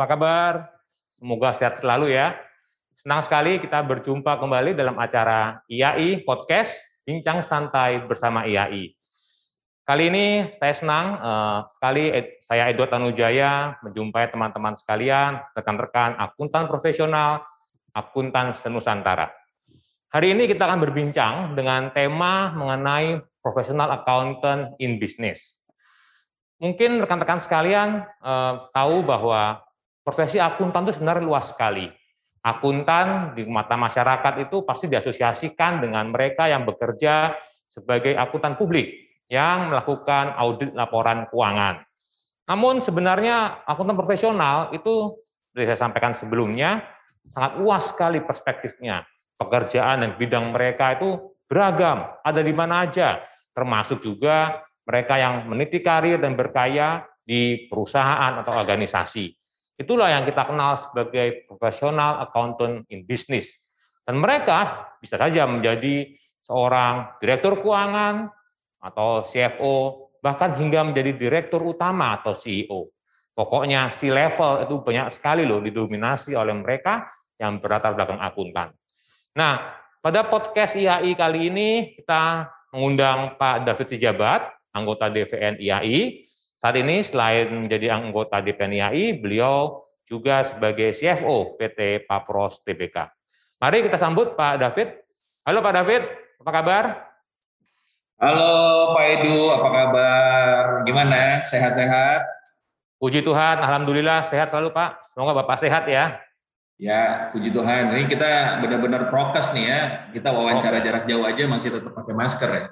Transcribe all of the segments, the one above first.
apa kabar? Semoga sehat selalu ya. Senang sekali kita berjumpa kembali dalam acara IAI Podcast, Bincang Santai bersama IAI. Kali ini saya senang uh, sekali saya Edward Tanujaya menjumpai teman-teman sekalian, rekan-rekan akuntan profesional, akuntan senusantara. Hari ini kita akan berbincang dengan tema mengenai professional accountant in business. Mungkin rekan-rekan sekalian eh, tahu bahwa profesi akuntan itu sebenarnya luas sekali. Akuntan di mata masyarakat itu pasti diasosiasikan dengan mereka yang bekerja sebagai akuntan publik yang melakukan audit laporan keuangan. Namun sebenarnya akuntan profesional itu seperti saya sampaikan sebelumnya sangat luas sekali perspektifnya. Pekerjaan dan bidang mereka itu beragam, ada di mana aja, termasuk juga mereka yang meniti karir dan berkaya di perusahaan atau organisasi. Itulah yang kita kenal sebagai profesional accountant in business. Dan mereka bisa saja menjadi seorang direktur keuangan atau CFO, bahkan hingga menjadi direktur utama atau CEO. Pokoknya si level itu banyak sekali loh didominasi oleh mereka yang berlatar belakang akuntan. Nah, pada podcast IAI kali ini kita mengundang Pak David Tijabat, anggota DPN IAI. Saat ini selain menjadi anggota DPN IAI, beliau juga sebagai CFO PT Papros TBK. Mari kita sambut Pak David. Halo Pak David, apa kabar? Halo Pak Edu, apa kabar? Gimana? Sehat-sehat? Puji Tuhan, Alhamdulillah sehat selalu Pak. Semoga Bapak sehat ya. Ya, puji Tuhan. Ini kita benar-benar prokes nih ya. Kita wawancara jarak jauh aja masih tetap pakai masker ya.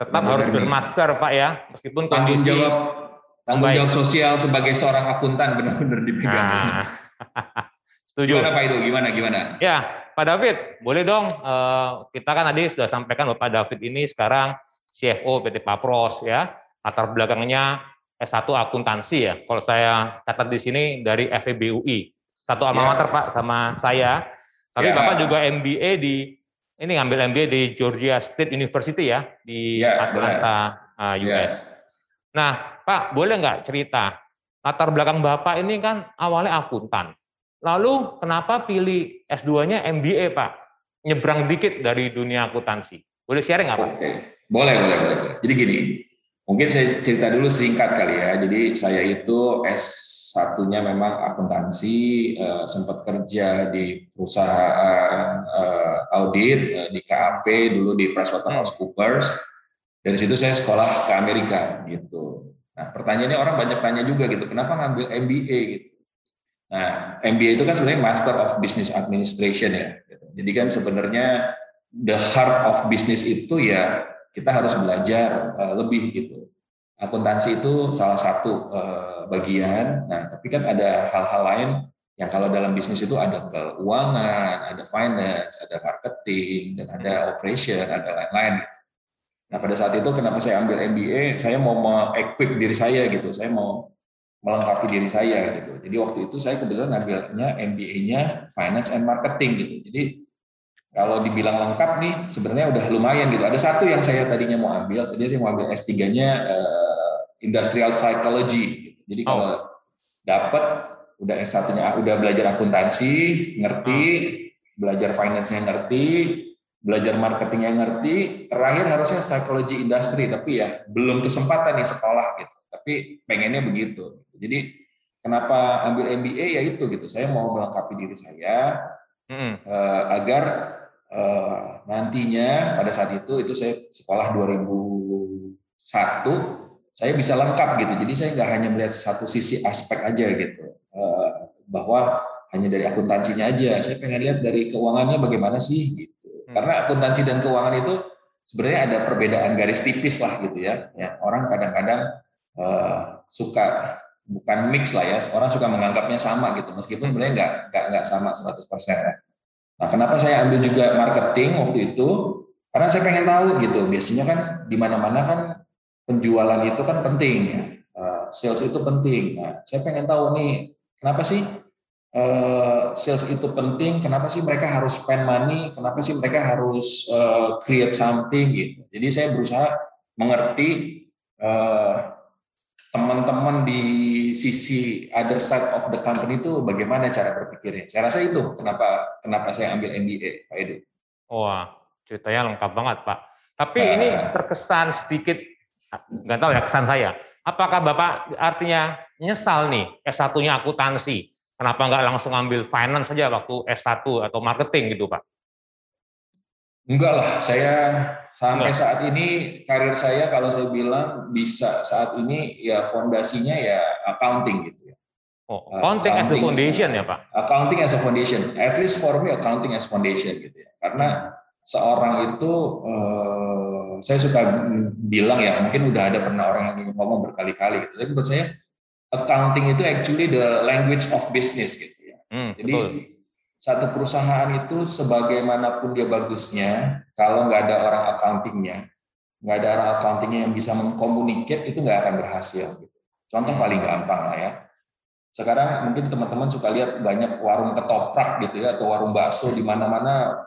Tetap Benar harus bermasker Pak ya, meskipun tanggung kondisi jawab tanggung jawab sosial sebagai seorang akuntan benar-benar dipegang. Nah. Setuju. Gimana Pak? Gimana gimana? Ya, Pak David, boleh dong eh, kita kan tadi sudah sampaikan bahwa Pak David ini sekarang CFO PT Papros ya, latar belakangnya S1 akuntansi ya. Kalau saya catat di sini dari FEBUI. Satu alma ya. mater Pak sama saya. Tapi ya. Bapak juga MBA di ini ngambil MBA di Georgia State University ya di ya, Atlanta uh, US. Ya. Nah, Pak, boleh nggak cerita latar belakang Bapak ini kan awalnya akuntan. Lalu kenapa pilih S2-nya MBA, Pak? Nyebrang dikit dari dunia akuntansi. Boleh sharing nggak, Pak? Oke, boleh, boleh, boleh. Jadi gini, mungkin saya cerita dulu singkat kali ya. Jadi saya itu S1-nya memang akuntansi, eh, sempat kerja di perusahaan eh, audit eh, di KAP dulu di PricewaterhouseCoopers. Dari situ saya sekolah ke Amerika gitu. Nah, pertanyaannya orang banyak tanya juga gitu, kenapa ngambil MBA gitu. Nah, MBA itu kan sebenarnya Master of Business Administration ya. Gitu. Jadi kan sebenarnya the heart of business itu ya kita harus belajar uh, lebih gitu. Akuntansi itu salah satu uh, bagian. Nah, tapi kan ada hal-hal lain yang kalau dalam bisnis itu ada keuangan, ada finance, ada marketing, dan ada operation, ada lain-lain. Nah pada saat itu kenapa saya ambil MBA, saya mau me-equip diri saya gitu, saya mau melengkapi diri saya gitu. Jadi waktu itu saya kebetulan ngambilnya MBA-nya Finance and Marketing gitu. Jadi kalau dibilang lengkap nih sebenarnya udah lumayan gitu. Ada satu yang saya tadinya mau ambil, tadi saya mau ambil S3-nya uh, eh, Industrial Psychology. Gitu. Jadi kalau oh. dapat udah S1-nya udah belajar akuntansi, ngerti, hmm. belajar finance-nya ngerti, belajar marketingnya ngerti, terakhir harusnya psikologi industri, tapi ya belum kesempatan nih sekolah gitu. Tapi pengennya begitu. Jadi kenapa ambil MBA ya itu gitu. Saya mau melengkapi diri saya hmm. uh, agar uh, nantinya pada saat itu itu saya sekolah 2001 saya bisa lengkap gitu. Jadi saya nggak hanya melihat satu sisi aspek aja gitu. Eh, bahwa hanya dari akuntansinya aja. Saya pengen lihat dari keuangannya bagaimana sih gitu. Karena akuntansi dan keuangan itu sebenarnya ada perbedaan garis tipis lah gitu ya. Ya orang kadang-kadang uh, suka bukan mix lah ya. Orang suka menganggapnya sama gitu meskipun sebenarnya nggak nggak nggak sama 100%. Ya. Nah, kenapa saya ambil juga marketing waktu itu? Karena saya pengen tahu gitu. Biasanya kan di mana-mana kan penjualan itu kan penting ya. Uh, sales itu penting. Nah, saya pengen tahu nih Kenapa sih uh, sales itu penting? Kenapa sih mereka harus spend money? Kenapa sih mereka harus uh, create something gitu? Jadi saya berusaha mengerti uh, teman-teman di sisi other side of the company itu bagaimana cara berpikirnya? Saya rasa itu kenapa kenapa saya ambil MBA, Pak Edu. Wah, ceritanya lengkap banget, Pak. Tapi uh, ini terkesan sedikit, nggak tahu ya kesan saya. Apakah Bapak artinya nyesal nih S1-nya akuntansi? Kenapa nggak langsung ambil finance saja waktu S1 atau marketing gitu, Pak? Enggak lah, saya sampai Enggak. saat ini karir saya kalau saya bilang bisa saat ini ya fondasinya ya accounting gitu ya. Oh, accounting, accounting as the foundation ya Pak? Accounting as a foundation, at least for me accounting as foundation gitu ya. Karena seorang itu eh, saya suka bilang ya mungkin udah ada pernah orang yang ngomong berkali-kali gitu. Tapi menurut saya accounting itu actually the language of business gitu ya. Hmm, Jadi betul satu perusahaan itu sebagaimanapun dia bagusnya, kalau nggak ada orang accountingnya, nggak ada orang accountingnya yang bisa mengkomunikasi itu nggak akan berhasil. Gitu. Contoh paling gampang lah ya. Sekarang mungkin teman-teman suka lihat banyak warung ketoprak gitu ya, atau warung bakso di mana-mana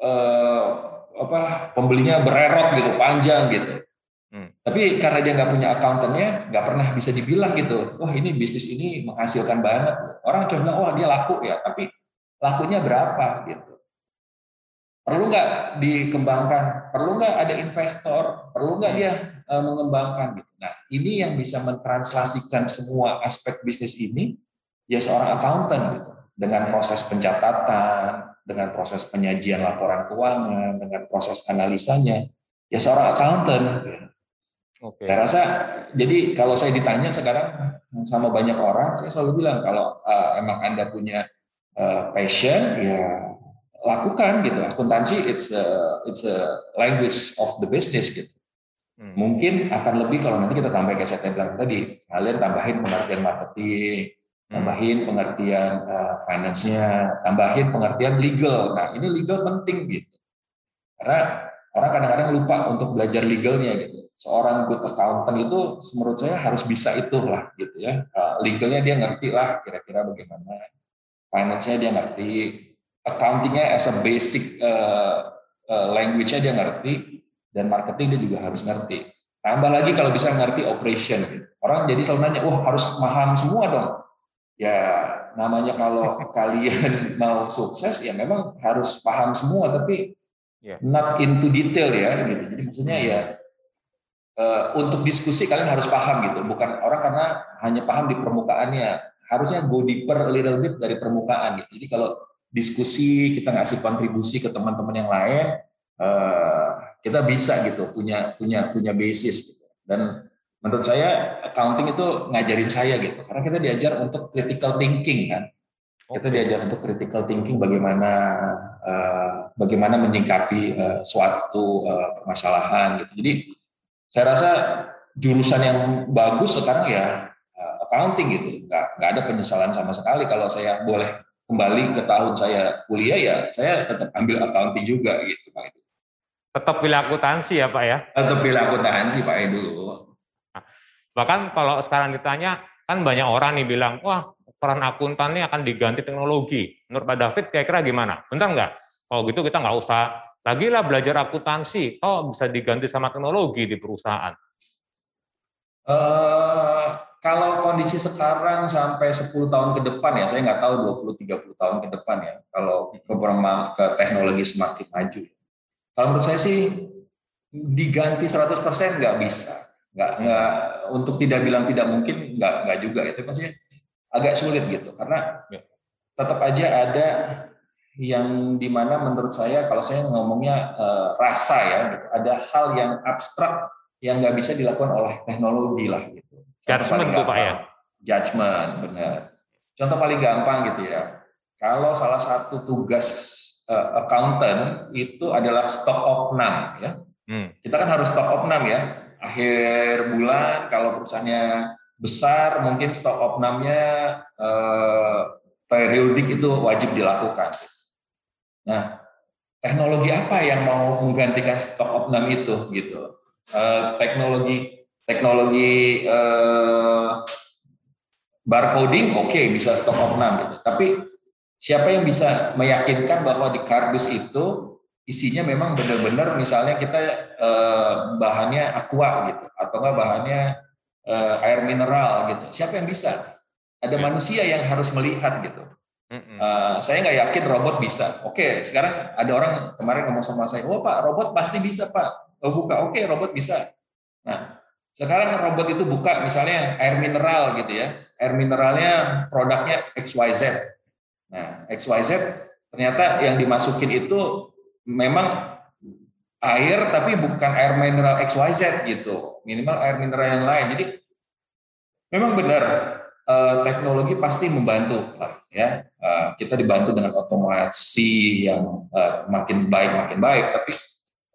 eh, apa pembelinya bererot gitu, panjang gitu. Hmm. Tapi karena dia nggak punya akuntannya, nggak pernah bisa dibilang gitu, wah ini bisnis ini menghasilkan banget. Orang cuma bilang, wah dia laku ya, tapi lakunya berapa gitu. Perlu nggak dikembangkan? Perlu nggak ada investor? Perlu nggak dia uh, mengembangkan? Gitu. Nah, ini yang bisa mentranslasikan semua aspek bisnis ini ya seorang accountant gitu. Dengan proses pencatatan, dengan proses penyajian laporan keuangan, dengan proses analisanya, ya seorang accountant. Gitu. Oke. Saya rasa jadi kalau saya ditanya sekarang sama banyak orang, saya selalu bilang kalau uh, emang anda punya uh, passion ya lakukan gitu akuntansi it's a it's a language of the business gitu hmm. mungkin akan lebih kalau nanti kita tambah kayak saya bilang tadi kalian tambahin pengertian marketing hmm. tambahin pengertian uh, finance-nya tambahin pengertian legal nah ini legal penting gitu karena orang kadang-kadang lupa untuk belajar legalnya gitu seorang good accountant itu menurut saya harus bisa itu lah gitu ya uh, legalnya dia ngerti lah kira-kira bagaimana finance-nya dia ngerti, accounting-nya as a basic uh, uh, language-nya dia ngerti, dan marketing dia juga harus ngerti. Tambah lagi kalau bisa ngerti operation. Gitu. Orang jadi selalu nanya, wah harus paham semua dong. Ya namanya kalau kalian mau sukses ya memang harus paham semua, tapi yeah. not into detail ya. Gitu. Jadi maksudnya ya uh, untuk diskusi kalian harus paham gitu, bukan orang karena hanya paham di permukaannya harusnya go deeper a little bit dari permukaan gitu. Jadi kalau diskusi kita ngasih kontribusi ke teman-teman yang lain, uh, kita bisa gitu punya punya punya basis gitu. Dan menurut saya accounting itu ngajarin saya gitu, karena kita diajar untuk critical thinking kan. Kita diajar untuk critical thinking bagaimana uh, bagaimana menyingkapi uh, suatu uh, permasalahan gitu. Jadi saya rasa jurusan yang bagus sekarang ya accounting gitu. Nggak, nggak ada penyesalan sama sekali kalau saya boleh kembali ke tahun saya kuliah ya saya tetap ambil accounting juga gitu Pak Edu. Tetap pilih akuntansi ya Pak ya? Tetap pilih akuntansi Pak Edu. Nah, bahkan kalau sekarang ditanya kan banyak orang nih bilang wah peran akuntan ini akan diganti teknologi. Menurut Pak David kira-kira gimana? Bentar nggak? Kalau gitu kita nggak usah lagi lah belajar akuntansi. Oh bisa diganti sama teknologi di perusahaan. Uh, kalau kondisi sekarang sampai 10 tahun ke depan ya, saya nggak tahu 20-30 tahun ke depan ya, kalau ke, ke teknologi semakin maju. Kalau menurut saya sih diganti 100% nggak bisa. Nggak, nggak, untuk tidak bilang tidak mungkin, nggak, nggak juga. Itu maksudnya agak sulit gitu, karena ya. tetap aja ada yang di mana menurut saya kalau saya ngomongnya uh, rasa ya, gitu. ada hal yang abstrak yang nggak bisa dilakukan oleh teknologi lah gitu. Judgment tuh Pak ya? Judgment, benar. Contoh paling gampang gitu ya. Kalau salah satu tugas uh, accountant itu adalah stock opnam ya. Hmm. Kita kan harus stock opnam ya. Akhir bulan kalau perusahaannya besar mungkin stock opnamnya uh, periodik itu wajib dilakukan. Nah, teknologi apa yang mau menggantikan stok opnam itu gitu? Uh, teknologi teknologi eh, barcoding oke okay, bisa stop of none gitu. Tapi siapa yang bisa meyakinkan bahwa di kardus itu isinya memang benar-benar misalnya kita eh, bahannya aqua gitu atau enggak bahannya uh, air mineral gitu. Siapa yang bisa? Ada ya. manusia yang harus melihat gitu. Uh, saya nggak yakin robot bisa. Oke, sekarang ada orang kemarin ngomong sama saya, oh pak, robot pasti bisa pak. Oh buka, oke robot bisa. Nah, sekarang robot itu buka misalnya air mineral gitu ya, air mineralnya produknya XYZ. Nah, XYZ ternyata yang dimasukin itu memang air tapi bukan air mineral XYZ gitu, minimal air mineral yang lain. Jadi memang benar eh, teknologi pasti membantu lah ya uh, kita dibantu dengan otomasi yang uh, makin baik makin baik. Tapi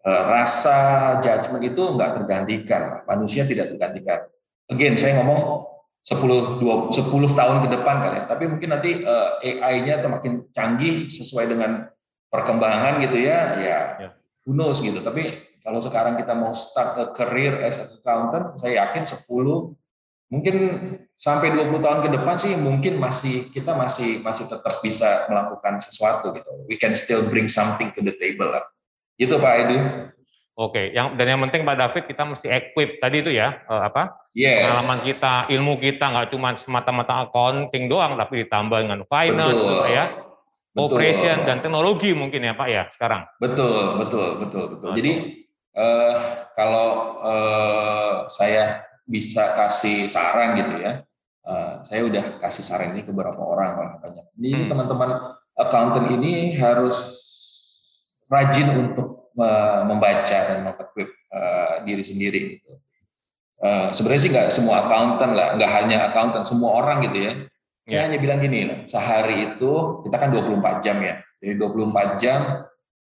uh, rasa judgement itu nggak tergantikan. Manusia tidak tergantikan. Again saya ngomong 10 20, 10 tahun ke depan kali ya. Tapi mungkin nanti uh, AI-nya semakin canggih sesuai dengan perkembangan gitu ya ya yeah. who knows gitu. Tapi kalau sekarang kita mau start a career as a accountant saya yakin 10 mungkin sampai 20 tahun ke depan sih mungkin masih kita masih masih tetap bisa melakukan sesuatu gitu. We can still bring something to the table lah. Itu Pak Edu. Oke, yang dan yang penting Pak David kita mesti equip tadi itu ya eh, apa? Yes. Pengalaman kita, ilmu kita nggak cuma semata-mata accounting doang, tapi ditambah dengan finance betul. gitu ya, betul. operation dan teknologi mungkin ya Pak ya sekarang. Betul, betul, betul, betul. Jadi uh, kalau uh, saya bisa kasih saran gitu ya, uh, saya udah kasih saran ini ke beberapa orang malah banyak. Ini hmm. teman-teman accountant ini harus rajin untuk uh, membaca dan mengequip uh, diri sendiri gitu. Uh, sebenarnya sih nggak semua accountant lah, nggak hanya accountant, semua orang gitu ya. Saya yeah. hanya bilang gini, lah, sehari itu kita kan 24 jam ya. Jadi 24 jam,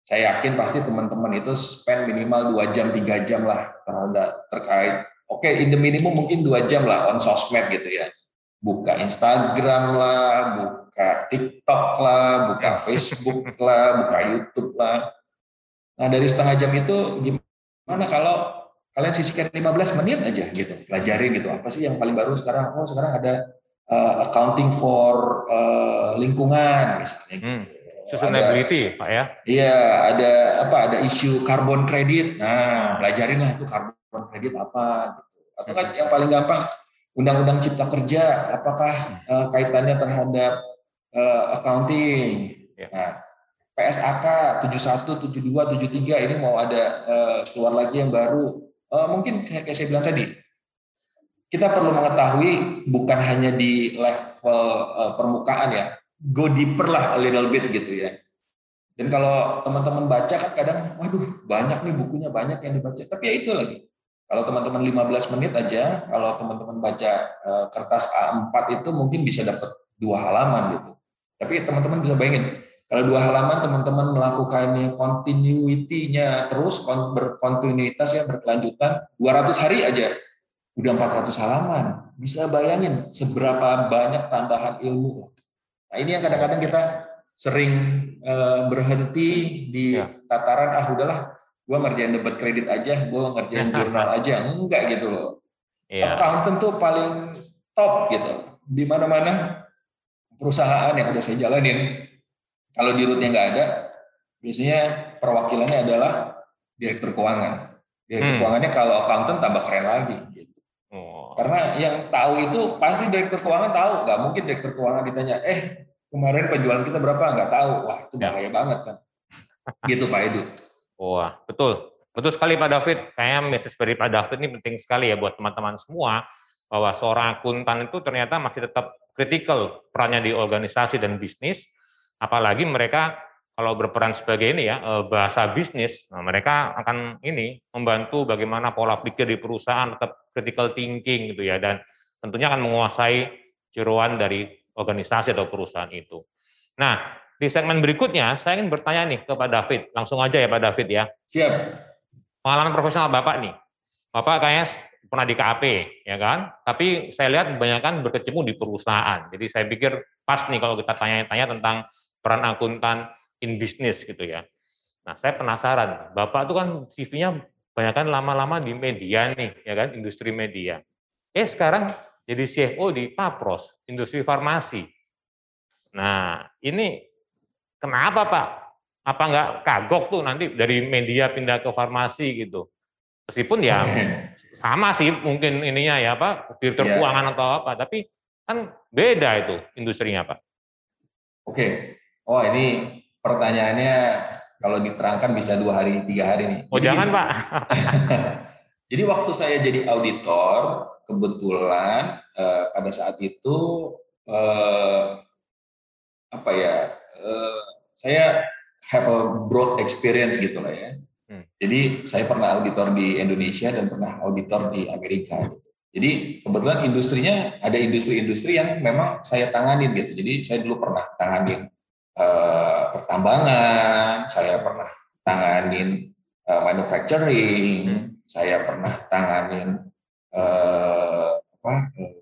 saya yakin pasti teman-teman itu spend minimal 2 jam, 3 jam lah terhadap terkait, oke okay, in the minimum mungkin 2 jam lah on sosmed gitu ya buka Instagram lah, buka TikTok lah, buka Facebook lah, buka YouTube lah. Nah dari setengah jam itu gimana kalau kalian sisihkan 15 menit aja gitu, pelajarin gitu. Apa sih yang paling baru sekarang? Oh sekarang ada uh, accounting for uh, lingkungan misalnya. Gitu. Hmm. Sustainability, Pak ya? Iya, ada apa? Ada isu carbon credit. Nah, pelajarin lah itu carbon credit apa. Gitu. Atau kan yang paling gampang, Undang-Undang Cipta Kerja, apakah uh, kaitannya terhadap uh, accounting? Ya. Nah, PSAK 71, 72, 73 ini mau ada uh, keluar lagi yang baru. Uh, mungkin kayak saya bilang tadi, kita perlu mengetahui bukan hanya di level uh, permukaan ya, go deeper lah a little bit gitu ya. Dan kalau teman-teman baca kan kadang, waduh banyak nih bukunya banyak yang dibaca. Tapi ya itu lagi, kalau teman-teman 15 menit aja, kalau teman-teman baca uh, kertas A4 itu mungkin bisa dapat dua halaman gitu. Tapi teman-teman bisa bayangin, kalau dua halaman teman-teman melakukannya continuity-nya terus berkontinuitas ya berkelanjutan 200 hari aja udah 400 halaman. Bisa bayangin seberapa banyak tambahan ilmu. Nah, ini yang kadang-kadang kita sering uh, berhenti di ya. tataran ah udahlah gue ngerjain debat kredit aja, gue ngerjain jurnal aja, enggak gitu loh. Yeah. Accountant tuh paling top gitu. Di mana-mana perusahaan yang udah saya jalanin, kalau di rootnya nggak ada, biasanya perwakilannya adalah direktur keuangan. Direktur hmm. keuangannya kalau accountant tambah keren lagi. Oh. Karena yang tahu itu pasti direktur keuangan tahu, nggak mungkin direktur keuangan ditanya, eh kemarin penjualan kita berapa? Nggak tahu. Wah itu ya. bahaya ya. banget kan. Gitu Pak Edu. Wah, betul. Betul sekali Pak David. Kayaknya message dari Pak David ini penting sekali ya buat teman-teman semua bahwa seorang akuntan itu ternyata masih tetap kritikal perannya di organisasi dan bisnis, apalagi mereka kalau berperan sebagai ini ya eh, bahasa bisnis, nah mereka akan ini membantu bagaimana pola pikir di perusahaan tetap critical thinking gitu ya dan tentunya akan menguasai jeroan dari organisasi atau perusahaan itu. Nah, di segmen berikutnya, saya ingin bertanya nih ke Pak David. Langsung aja ya Pak David ya. Siap. Pengalaman profesional Bapak nih. Bapak kayaknya pernah di KAP, ya kan? Tapi saya lihat kebanyakan berkecimpung di perusahaan. Jadi saya pikir pas nih kalau kita tanya-tanya tentang peran akuntan in business gitu ya. Nah, saya penasaran. Bapak itu kan CV-nya kebanyakan lama-lama di media nih, ya kan? Industri media. Eh, sekarang jadi CFO di Papros, industri farmasi. Nah, ini Kenapa Pak? Apa nggak kagok tuh nanti dari media pindah ke farmasi gitu? Meskipun ya sama sih mungkin ininya ya apa direktur yeah. keuangan atau apa, tapi kan beda itu industrinya Pak. Oke, oh ini pertanyaannya kalau diterangkan bisa dua hari tiga hari nih. Oh jadi, jangan Pak. jadi waktu saya jadi auditor kebetulan eh, pada saat itu eh, apa ya eh, saya have a broad experience gitu lah ya Hmm. Jadi saya pernah auditor di Indonesia dan pernah auditor di Amerika. Gitu. Jadi kebetulan industrinya ada industri-industri yang memang saya tanganin gitu. Jadi saya dulu pernah tanganin uh, pertambangan, saya pernah tanganin uh, manufacturing, hmm. saya pernah tanganin uh, apa uh,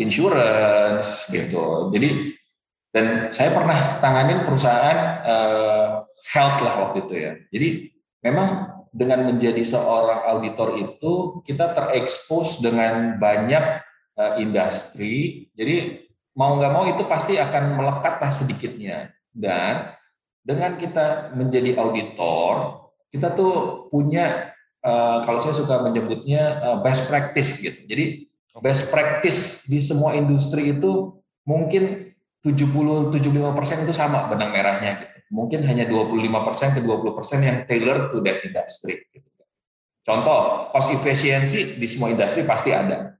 insurance gitu. Jadi dan saya pernah tanganin perusahaan uh, health lah waktu itu ya. Jadi memang dengan menjadi seorang auditor itu kita terekspos dengan banyak uh, industri. Jadi mau nggak mau itu pasti akan melekat lah sedikitnya. Dan dengan kita menjadi auditor, kita tuh punya uh, kalau saya suka menyebutnya uh, best practice gitu. Jadi best practice di semua industri itu mungkin 70-75 persen itu sama benang merahnya gitu. Mungkin hanya 25 persen ke 20 persen yang tailor to that industry. Gitu. Contoh, cost efficiency di semua industri pasti ada.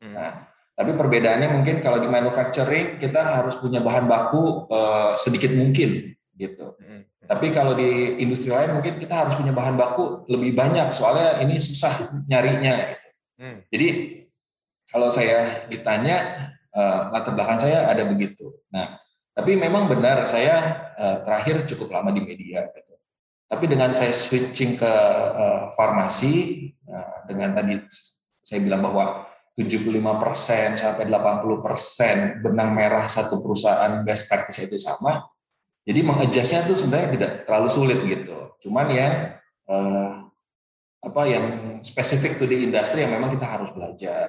Hmm. Nah, tapi perbedaannya mungkin kalau di manufacturing kita harus punya bahan baku uh, sedikit mungkin gitu. Hmm. Tapi kalau di industri lain mungkin kita harus punya bahan baku lebih banyak soalnya ini susah nyarinya. Gitu. Hmm. Jadi kalau saya ditanya uh, latar belakang saya ada begitu. Nah, tapi memang benar saya uh, terakhir cukup lama di media. Gitu. Tapi dengan saya switching ke uh, farmasi, uh, dengan tadi saya bilang bahwa 75% sampai 80% benang merah satu perusahaan best practice itu sama. Jadi mengadjustnya itu sebenarnya tidak terlalu sulit gitu. Cuman yang uh, apa yang spesifik to di industri yang memang kita harus belajar.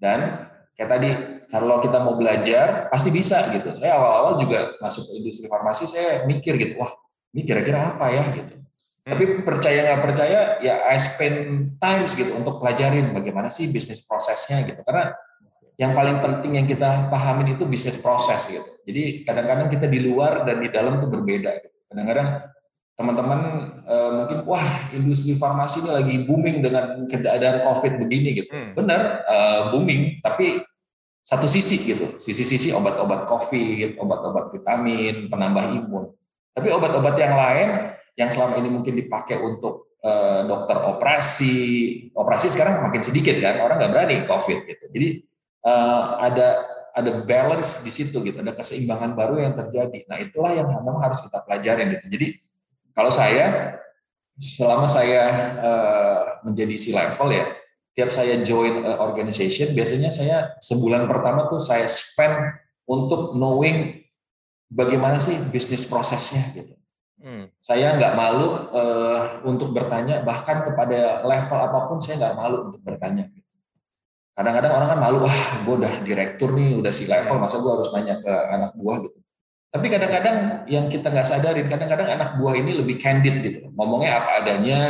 Dan kayak tadi kalau kita mau belajar pasti bisa gitu. Saya awal-awal juga masuk ke industri farmasi saya mikir gitu, wah ini kira-kira apa ya gitu. Tapi percaya nggak percaya ya I spend times gitu untuk pelajarin bagaimana sih bisnis prosesnya gitu. Karena yang paling penting yang kita pahamin itu bisnis proses gitu. Jadi kadang-kadang kita di luar dan di dalam tuh berbeda gitu. Kadang-kadang teman-teman uh, mungkin wah industri farmasi ini lagi booming dengan keadaan covid begini gitu hmm. benar uh, booming tapi satu sisi gitu sisi-sisi obat-obat covid obat-obat vitamin penambah imun tapi obat-obat yang lain yang selama ini mungkin dipakai untuk uh, dokter operasi. Operasi sekarang makin sedikit kan orang nggak berani covid gitu. Jadi uh, ada ada balance di situ gitu ada keseimbangan baru yang terjadi. Nah itulah yang memang harus kita pelajarin gitu. Jadi kalau saya, selama saya uh, menjadi C level ya, tiap saya join uh, organization, biasanya saya sebulan pertama tuh saya spend untuk knowing bagaimana sih bisnis prosesnya gitu. Hmm. Saya nggak malu uh, untuk bertanya, bahkan kepada level apa pun saya nggak malu untuk bertanya. Kadang-kadang orang kan malu, wah gue udah direktur nih, udah si level, masa gue harus nanya ke anak buah gitu. Tapi kadang-kadang yang kita nggak sadarin, kadang-kadang anak buah ini lebih candid gitu. Ngomongnya apa adanya,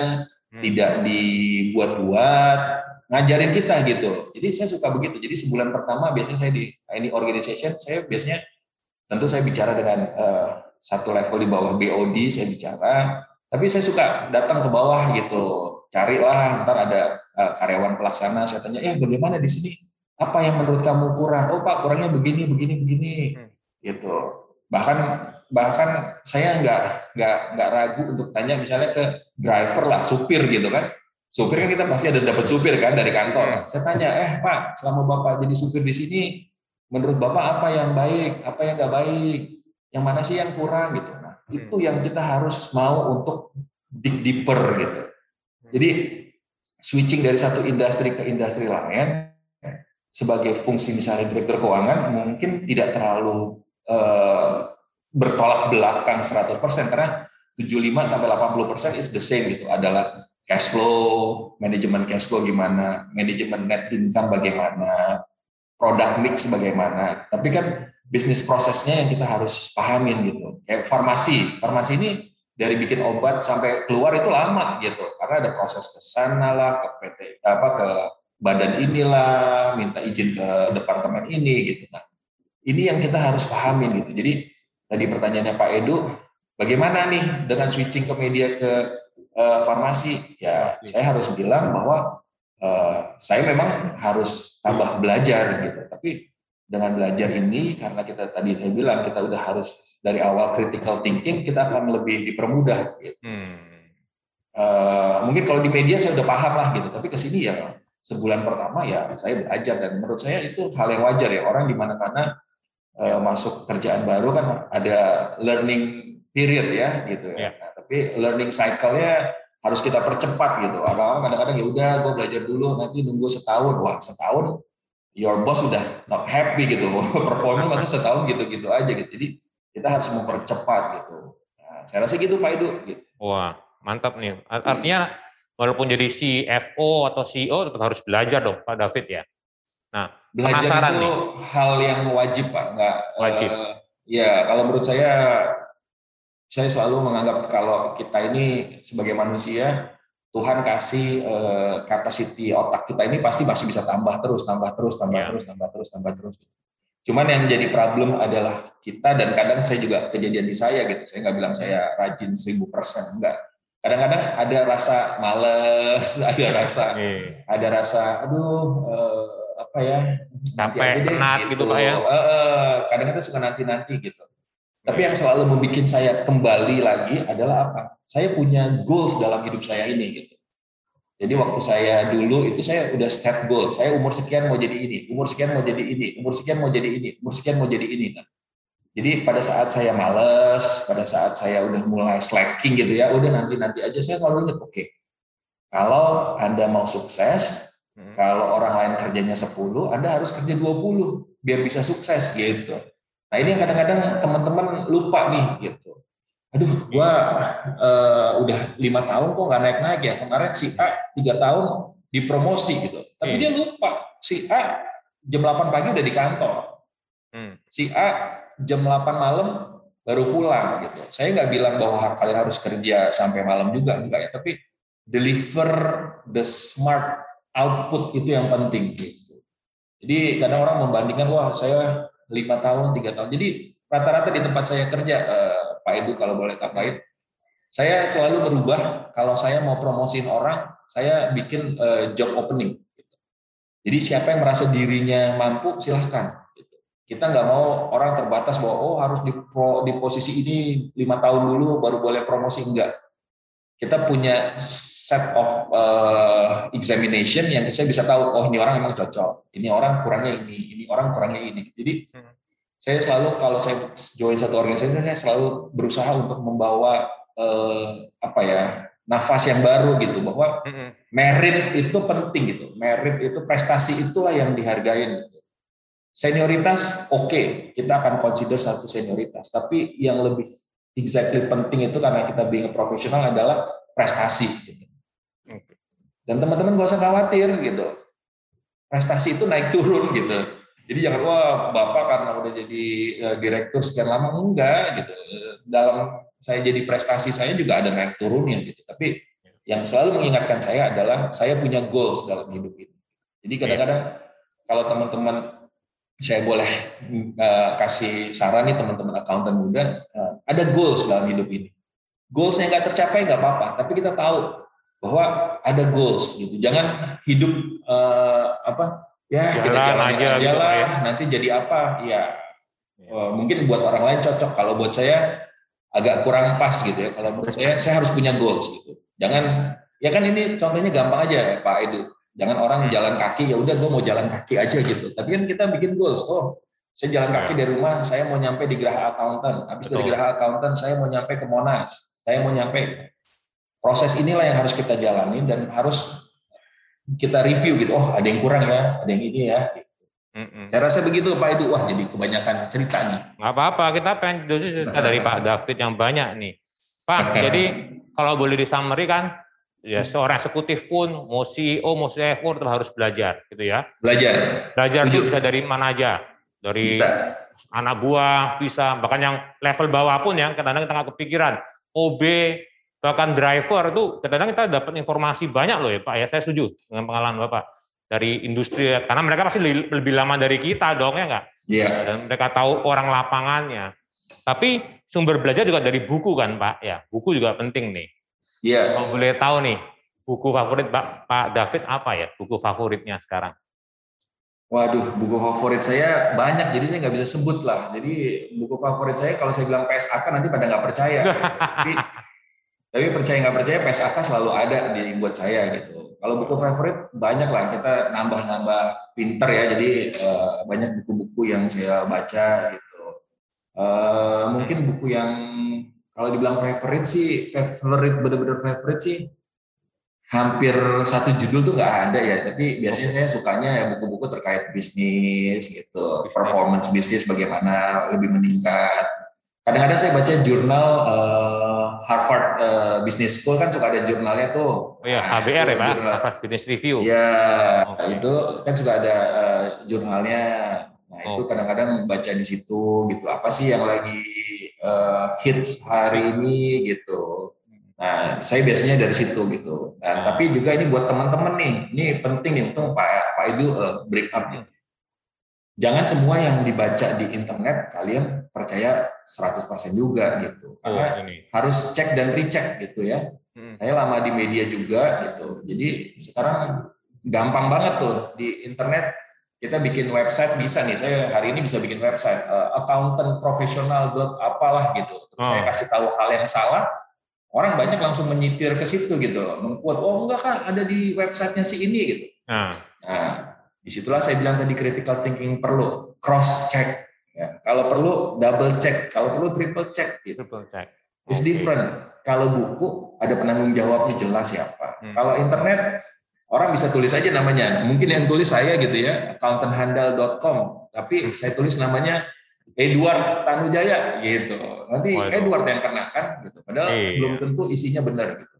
hmm. tidak dibuat-buat, ngajarin kita gitu. Jadi saya suka begitu. Jadi sebulan pertama biasanya saya di ini organization, saya biasanya tentu saya bicara dengan uh, satu level di bawah BOD, saya bicara. Tapi saya suka datang ke bawah gitu, carilah ntar ada uh, karyawan pelaksana, saya tanya, ya bagaimana di sini? Apa yang menurut kamu kurang? Oh Pak, kurangnya begini, begini, begini. Hmm. Gitu bahkan bahkan saya nggak nggak nggak ragu untuk tanya misalnya ke driver lah supir gitu kan supir kan kita pasti ada dapat supir kan dari kantor saya tanya eh pak selama bapak jadi supir di sini menurut bapak apa yang baik apa yang nggak baik yang mana sih yang kurang gitu nah itu hmm. yang kita harus mau untuk dig deeper gitu jadi switching dari satu industri ke industri lain sebagai fungsi misalnya direktur keuangan mungkin tidak terlalu Eh, bertolak belakang 100% karena 75 sampai 80% is the same gitu adalah cash flow, manajemen cash flow gimana, manajemen net income bagaimana, produk mix bagaimana. Tapi kan bisnis prosesnya yang kita harus pahamin gitu. Kayak farmasi, farmasi ini dari bikin obat sampai keluar itu lama gitu. Karena ada proses ke sana lah ke PT apa ke badan inilah minta izin ke departemen ini gitu. Nah ini yang kita harus pahamin gitu. Jadi tadi pertanyaannya Pak Edu bagaimana nih dengan switching ke media ke uh, farmasi? Ya saya harus bilang bahwa uh, saya memang harus tambah belajar gitu. Tapi dengan belajar ini karena kita tadi saya bilang kita udah harus dari awal critical thinking kita akan lebih dipermudah. Gitu. Hmm. Uh, mungkin kalau di media saya udah paham lah gitu, tapi ke sini ya sebulan pertama ya saya belajar dan menurut saya itu hal yang wajar ya orang di mana-mana uh, masuk kerjaan baru kan ada learning period ya gitu ya. Yeah. Nah, tapi learning cycle-nya harus kita percepat gitu. Orang-orang kadang-kadang ya udah gue belajar dulu nanti nunggu setahun. Wah setahun your boss udah not happy gitu. Performa masa setahun gitu-gitu aja gitu. Jadi kita harus mempercepat gitu. Nah, saya rasa gitu Pak Edu. Gitu. Wah, mantap nih. Artinya walaupun jadi CFO atau CEO tetap harus belajar dong Pak David ya. Nah, belajar itu nih. hal yang wajib Pak, enggak wajib. Uh, ya, kalau menurut saya saya selalu menganggap kalau kita ini sebagai manusia Tuhan kasih uh, capacity otak kita ini pasti masih bisa tambah terus, tambah terus, tambah yeah. terus, tambah terus, tambah terus. Cuman yang jadi problem adalah kita dan kadang saya juga kejadian di saya gitu. Saya nggak bilang saya rajin seribu persen, enggak. Kadang-kadang ada rasa males, ada rasa, yeah. ada rasa, aduh, uh, apa ya? Capek, penat gitu, gitu pak ya? Kadang-kadang suka nanti-nanti gitu. Tapi yang selalu membuat saya kembali lagi adalah apa? Saya punya goals dalam hidup saya ini gitu. Jadi waktu saya dulu itu saya udah set goal. Saya umur sekian mau jadi ini, umur sekian mau jadi ini, umur sekian mau jadi ini, umur sekian mau jadi ini. Nah, jadi pada saat saya males, pada saat saya udah mulai slacking gitu ya, udah nanti-nanti aja saya selalu ingat, oke, okay, kalau Anda mau sukses, hmm. kalau orang lain kerjanya 10, Anda harus kerja 20 biar bisa sukses gitu. Nah ini yang kadang-kadang teman-teman lupa nih gitu. Aduh gua uh, udah lima tahun kok nggak naik naik ya. Kemarin si A tiga tahun dipromosi gitu. Tapi hmm. dia lupa. Si A jam 8 pagi udah di kantor. Hmm. si A jam 8 malam baru pulang gitu. Saya nggak bilang bahwa kalian harus kerja sampai malam juga enggak ya. Tapi deliver the smart output itu yang penting gitu. Jadi kadang orang membandingkan wah saya lima tahun tiga tahun jadi rata-rata di tempat saya kerja uh, Pak Edu kalau boleh tambahin. Saya selalu merubah kalau saya mau promosiin orang, saya bikin uh, job opening. Jadi siapa yang merasa dirinya mampu, silahkan. Kita nggak mau orang terbatas bahwa oh harus di, di posisi ini lima tahun dulu baru boleh promosi enggak. Kita punya set of uh, examination yang saya bisa tahu oh ini orang memang cocok, ini orang kurangnya ini, ini orang kurangnya ini. Jadi hmm. saya selalu kalau saya join satu organisasi saya selalu berusaha untuk membawa eh, apa ya nafas yang baru gitu bahwa merit itu penting gitu. Merit itu prestasi itulah yang dihargain gitu. senioritas oke okay, kita akan consider satu senioritas. Tapi yang lebih exactly penting itu karena kita being a profesional adalah prestasi gitu. dan teman-teman gak usah khawatir gitu prestasi itu naik turun gitu jadi jangan wah bapak karena udah jadi uh, direktur sekian lama enggak gitu. Dalam saya jadi prestasi saya juga ada naik turunnya gitu. Tapi yang selalu mengingatkan saya adalah saya punya goals dalam hidup ini. Jadi kadang-kadang kalau teman-teman saya boleh uh, kasih saran nih teman-teman akuntan muda, uh, ada goals dalam hidup ini. Goalsnya nggak tercapai nggak apa-apa, tapi kita tahu bahwa ada goals gitu. Jangan hidup uh, apa ya jalan kita jalan aja, aja gitu, lah ya. nanti jadi apa ya, ya. mungkin buat orang lain cocok kalau buat saya agak kurang pas gitu ya kalau menurut saya saya harus punya goals gitu jangan ya kan ini contohnya gampang aja Pak Edu jangan orang hmm. jalan kaki ya udah gue mau jalan kaki aja gitu tapi kan kita bikin goals oh saya jalan kaki dari rumah saya mau nyampe di Geraha Accountant habis dari Geraha Accountant saya mau nyampe ke Monas saya mau nyampe proses inilah yang harus kita jalani dan harus kita review gitu, oh ada yang kurang ya, ada yang ini ya. Mm-mm. Saya rasa begitu Pak itu, wah jadi kebanyakan cerita nih. Nggak apa-apa, kita pengen dosis cerita dari Pak David yang banyak nih. Pak, jadi kalau boleh di summary kan, ya seorang eksekutif pun, mau CEO, mau CFO tetap harus belajar gitu ya. Belajar. Belajar itu bisa dari mana aja, dari bisa. anak buah bisa, bahkan yang level bawah pun ya, kadang-kadang kita nggak kepikiran, OB, bahkan driver itu kadang-kadang kita dapat informasi banyak loh ya Pak ya. Saya setuju dengan pengalaman Bapak dari industri karena mereka pasti lebih, lama dari kita dong ya enggak? Iya. Yeah. Dan mereka tahu orang lapangannya. Tapi sumber belajar juga dari buku kan Pak ya. Buku juga penting nih. Iya. Yeah. Kalau boleh tahu nih, buku favorit Pak, Pak David apa ya? Buku favoritnya sekarang? Waduh, buku favorit saya banyak, jadi saya nggak bisa sebut lah. Jadi buku favorit saya kalau saya bilang PSAK nanti pada nggak percaya. Gitu. tapi, tapi percaya nggak percaya PSAK selalu ada di buat saya gitu. Kalau buku favorit banyak lah, kita nambah-nambah pinter ya. Jadi uh, banyak buku-buku yang saya baca gitu. Uh, mungkin buku yang kalau dibilang favorite sih, favorite bener-bener favorite sih hampir satu judul tuh nggak ada ya, tapi biasanya saya sukanya ya buku-buku terkait bisnis gitu, performance bisnis bagaimana lebih meningkat. Kadang-kadang saya baca jurnal uh, Harvard uh, Business School kan suka ada jurnalnya tuh. Oh ya, HBR ya Pak, Harvard Business Review. Ya, okay. itu kan suka ada uh, jurnalnya. Nah itu oh. kadang-kadang baca di situ gitu. Apa sih yang lagi uh, hits hari ini gitu Nah, saya biasanya dari situ gitu. Nah, tapi juga ini buat teman-teman nih, ini penting nih untuk Pak Pak Ibu uh, break up gitu. Jangan semua yang dibaca di internet kalian percaya 100% juga gitu. Karena oh, harus cek dan recheck gitu ya. Hmm. Saya lama di media juga gitu. Jadi sekarang gampang banget tuh di internet kita bikin website bisa nih. Saya hari ini bisa bikin website uh, accountant profesional apalah gitu. Terus oh. saya kasih tahu hal yang salah, orang banyak langsung menyitir ke situ gitu, mengkuat, oh enggak kan ada di websitenya si ini gitu. Nah, nah di situlah saya bilang tadi critical thinking perlu cross check. Ya. Kalau perlu double check, kalau perlu triple check. Gitu. Triple check. It's okay. different. Kalau buku ada penanggung jawabnya jelas siapa. Hmm. Kalau internet orang bisa tulis aja namanya. Mungkin yang tulis saya gitu ya, accountanthandal.com. Tapi hmm. saya tulis namanya Edward Tanujaya gitu. Nanti Waduh. Edward yang kena kan gitu. Padahal iya. belum tentu isinya benar gitu.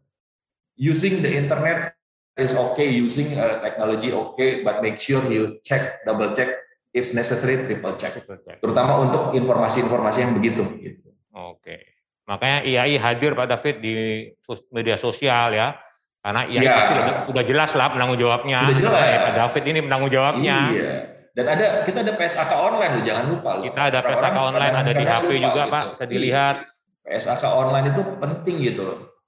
Using the internet is okay, using uh, technology okay, but make sure you check, double check, if necessary triple check. Triple check. Terutama untuk informasi-informasi yang begitu gitu. Oke. Makanya IAI hadir Pak David di media sosial ya. Karena IAI ya. pasti udah, jelas lah penanggung jawabnya. Udah jelas. Pak David ini penanggung jawabnya. Iya dan ada kita ada PSAK online loh, jangan lupa loh. Kita ada PSAK Orang online, ada di HP lupa, juga gitu. Pak, bisa dilihat. PSAK online itu penting gitu.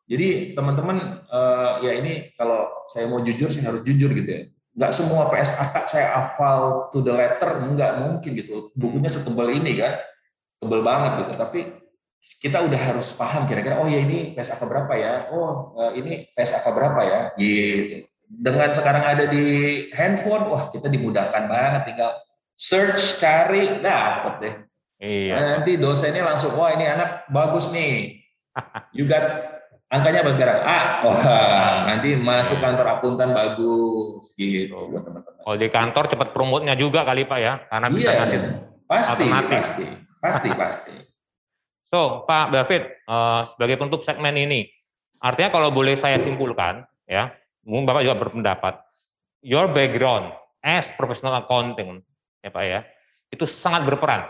Jadi teman-teman uh, ya ini kalau saya mau jujur saya harus jujur gitu ya. Enggak semua PSAK saya hafal to the letter, enggak mungkin gitu. Bukunya setebal ini kan, tebal banget gitu. Tapi kita udah harus paham kira-kira oh ya ini PSAK berapa ya? Oh uh, ini PSAK berapa ya? Gitu dengan sekarang ada di handphone, wah kita dimudahkan banget tinggal search cari dapet deh. Iya. Nah, nanti dosennya langsung wah ini anak bagus nih. You got angkanya apa sekarang? A. Wah, nanti masuk kantor akuntan bagus gitu buat teman-teman. Kalau di kantor cepat promotnya juga kali Pak ya, karena bisa iya, ngasih pasti, pasti, pasti, pasti. So, Pak David, uh, sebagai penutup segmen ini, artinya kalau boleh saya simpulkan, ya, mungkin Bapak juga berpendapat, your background as professional accounting, ya Pak ya, itu sangat berperan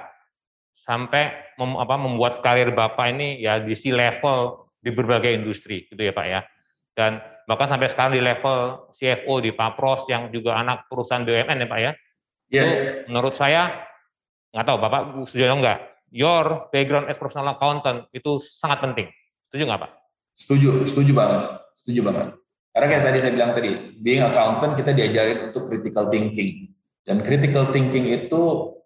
sampai mem, apa, membuat karir Bapak ini ya di si level di berbagai industri, gitu ya Pak ya. Dan bahkan sampai sekarang di level CFO di Papros yang juga anak perusahaan BUMN ya Pak ya. Yeah. Itu menurut saya nggak tahu Bapak setuju atau enggak, your background as professional accountant itu sangat penting. Setuju nggak Pak? Setuju, setuju banget, setuju banget. Karena kayak tadi saya bilang tadi, being accountant kita diajarin untuk critical thinking. Dan critical thinking itu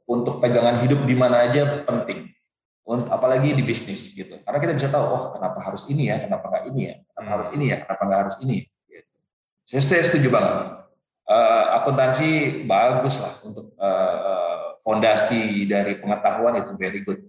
untuk pegangan hidup di mana aja penting. Untuk, apalagi di bisnis gitu. Karena kita bisa tahu, oh kenapa harus ini ya, kenapa nggak ini ya, kenapa hmm. harus ini ya, kenapa nggak harus ini. Gitu. Saya, saya setuju banget. Uh, akuntansi bagus lah untuk uh, fondasi dari pengetahuan itu very good.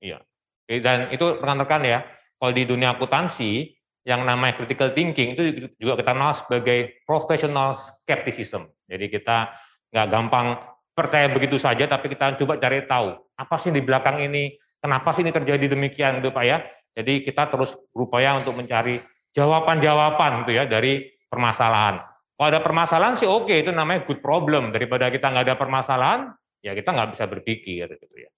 Iya. Dan itu rekan-rekan ya, kalau di dunia akuntansi yang namanya critical thinking itu juga kita kenal sebagai professional skepticism. Jadi kita nggak gampang percaya begitu saja, tapi kita coba cari tahu apa sih di belakang ini, kenapa sih ini terjadi demikian, itu Pak ya. Jadi kita terus berupaya untuk mencari jawaban-jawaban gitu ya dari permasalahan. Kalau ada permasalahan sih oke, itu namanya good problem. Daripada kita nggak ada permasalahan, ya kita nggak bisa berpikir gitu ya.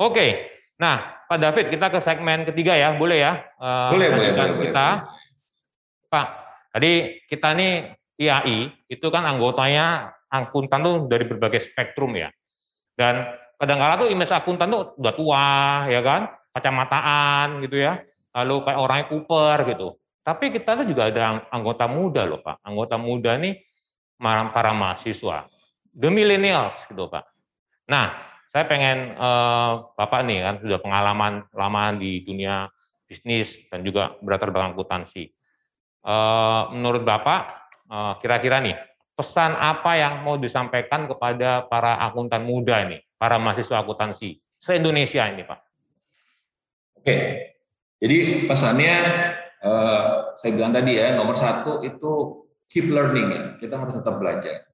Oke, Nah, Pak David, kita ke segmen ketiga ya, boleh ya? Uh, boleh, boleh, boleh, kita. Boleh. Pak, tadi kita nih IAI itu kan anggotanya akuntan tuh dari berbagai spektrum ya. Dan kadang-kala tuh image akuntan tuh udah tua ya kan, kacamataan gitu ya. Lalu kayak orangnya kuper gitu. Tapi kita tuh juga ada anggota muda loh Pak. Anggota muda nih para mahasiswa. The millennials gitu Pak. Nah, saya pengen eh, Bapak nih kan sudah pengalaman lama di dunia bisnis dan juga berlatar belakang akuntansi. Eh, menurut Bapak, eh, kira-kira nih pesan apa yang mau disampaikan kepada para akuntan muda ini, para mahasiswa akuntansi se-Indonesia ini, Pak? Oke, jadi pesannya eh, saya bilang tadi ya, nomor satu itu keep learning ya, kita harus tetap belajar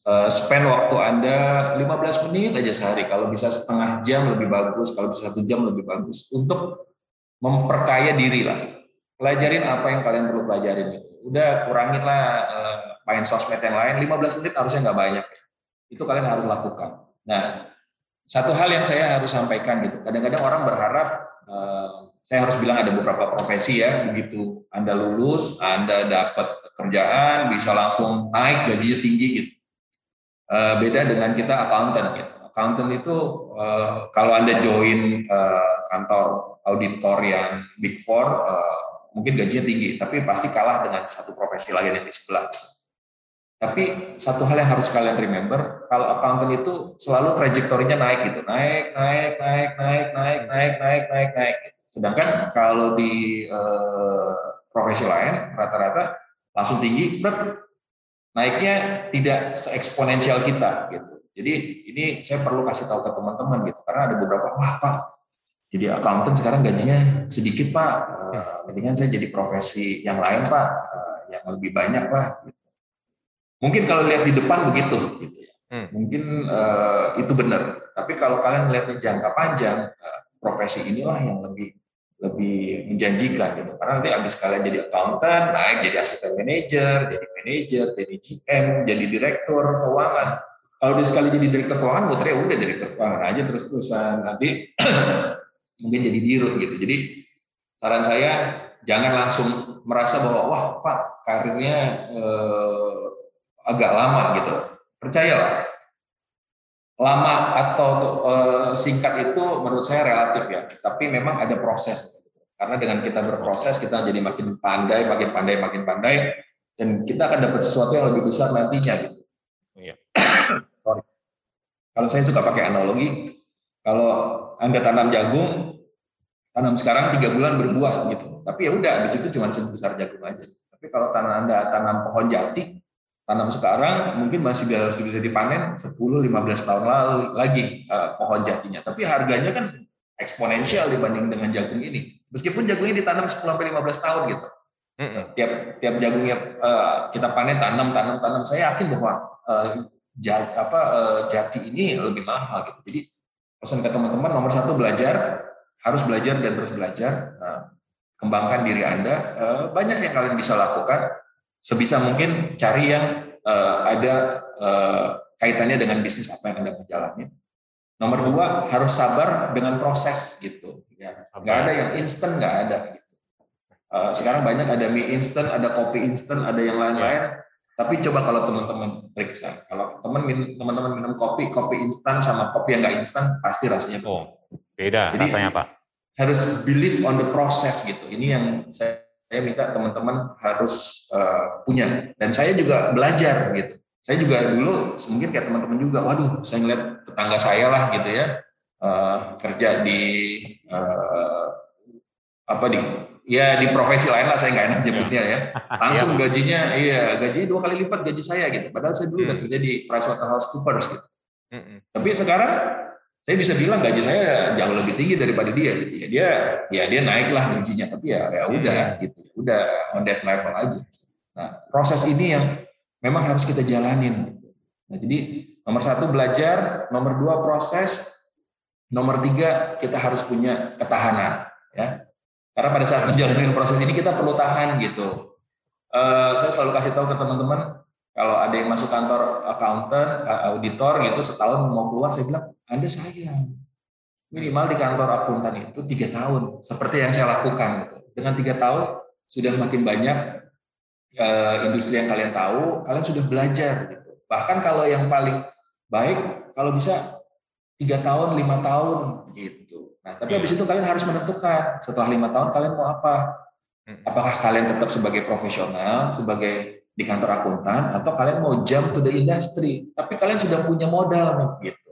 Eh, spend waktu Anda 15 menit aja sehari, kalau bisa setengah jam lebih bagus, kalau bisa satu jam lebih bagus, untuk memperkaya diri lah. Pelajarin apa yang kalian perlu pelajarin itu. Udah kurangin lah uh, main sosmed yang lain, 15 menit harusnya nggak banyak. Itu kalian harus lakukan. Nah, satu hal yang saya harus sampaikan gitu, kadang-kadang orang berharap, uh, saya harus bilang ada beberapa profesi ya, begitu Anda lulus, Anda dapat kerjaan, bisa langsung naik gajinya tinggi gitu Eh, beda dengan kita accountant gitu. Accountant itu uh, kalau Anda join uh, kantor auditor yang Big Four uh, mungkin gajinya tinggi, tapi pasti kalah dengan satu profesi lain yang di sebelah. Tapi satu hal yang harus kalian remember, kalau accountant itu selalu trajektorinya naik gitu, naik, naik, naik, naik, naik, naik, naik, naik, naik. Sedangkan kalau di uh, profesi lain rata-rata langsung tinggi, naiknya tidak seeksponensial kita gitu. Jadi ini saya perlu kasih tahu ke teman-teman gitu karena ada beberapa wah Pak jadi accountant sekarang gajinya sedikit Pak, uh, mendingan saya jadi profesi yang lain Pak, uh, yang lebih banyak Pak. Gitu. Mungkin kalau lihat di depan begitu gitu ya. Hmm. Mungkin uh, itu benar. Tapi kalau kalian melihatnya jangka panjang, uh, profesi inilah yang lebih lebih menjanjikan gitu. Karena nanti habis kalian jadi accountant, naik jadi asisten manager, jadi manager, jadi GM, jadi direktur keuangan. Kalau dia sekali jadi direktur keuangan, muternya udah direktur keuangan aja terus-terusan. Nanti mungkin jadi dirut gitu. Jadi saran saya jangan langsung merasa bahwa wah Pak karirnya eh, agak lama gitu. Percayalah lama atau uh, singkat itu menurut saya relatif ya, tapi memang ada proses. Karena dengan kita berproses, kita jadi makin pandai, makin pandai, makin pandai, dan kita akan dapat sesuatu yang lebih besar nantinya. Gitu. Iya. Sorry. Kalau saya suka pakai analogi, kalau anda tanam jagung, tanam sekarang tiga bulan berbuah gitu. Tapi ya udah, habis itu cuma sebesar jagung aja. Tapi kalau tanam anda tanam pohon jati, tanam sekarang mungkin masih harus bisa dipanen 10-15 tahun lagi uh, pohon jatinya. Tapi harganya kan eksponensial dibanding dengan jagung ini. Meskipun jagungnya ditanam 10-15 tahun gitu. Mm-hmm. Tiap tiap jagungnya uh, kita panen tanam tanam tanam saya yakin bahwa uh, jat, apa uh, jati ini lebih mahal gitu. Jadi pesan ke teman-teman nomor satu belajar harus belajar dan terus belajar. Nah, kembangkan diri Anda. Uh, banyak yang kalian bisa lakukan sebisa mungkin cari yang uh, ada uh, kaitannya dengan bisnis apa yang anda menjalani. Nomor dua harus sabar dengan proses gitu. Ya, nggak ada yang instan nggak ada. Gitu. Uh, sekarang banyak ada mie instan, ada kopi instan, ada yang lain-lain. Ya. Tapi coba kalau teman-teman periksa, kalau teman teman-teman minum kopi, kopi instan sama kopi yang nggak instan pasti rasanya oh, beda. Jadi, rasanya apa? Harus believe on the process gitu. Ini yang saya saya minta teman-teman harus uh, punya. Dan saya juga belajar gitu. Saya juga dulu mungkin kayak teman-teman juga waduh saya ngeliat tetangga saya lah gitu ya. Uh, kerja di uh, apa di ya di profesi lain lah saya nggak enak nyebutnya ya. Langsung iya, gajinya iya gajinya dua kali lipat gaji saya gitu. Padahal saya dulu udah hmm. kerja di PricewaterhouseCoopers gitu. Tapi sekarang saya bisa bilang gaji saya jauh lebih tinggi daripada dia gitu. Ya dia ya dia naiklah gajinya tapi ya ya udah hmm. gitu udah on that level aja. Nah proses ini yang memang harus kita jalanin nah jadi nomor satu belajar. Nomor dua proses. Nomor tiga kita harus punya ketahanan ya. Karena pada saat menjalani proses ini kita perlu tahan gitu. Uh, saya selalu kasih tahu ke teman-teman kalau ada yang masuk kantor accountant auditor gitu setahun mau keluar saya bilang anda sayang. minimal di kantor akuntan itu tiga tahun, seperti yang saya lakukan gitu. Dengan tiga tahun sudah makin banyak uh, industri yang kalian tahu, kalian sudah belajar gitu. Bahkan kalau yang paling baik, kalau bisa tiga tahun, lima tahun gitu. Nah, tapi habis itu kalian harus menentukan setelah lima tahun kalian mau apa. Hmm. Apakah kalian tetap sebagai profesional, sebagai di kantor akuntan, atau kalian mau jump to the industry, tapi kalian sudah punya modal nih, gitu.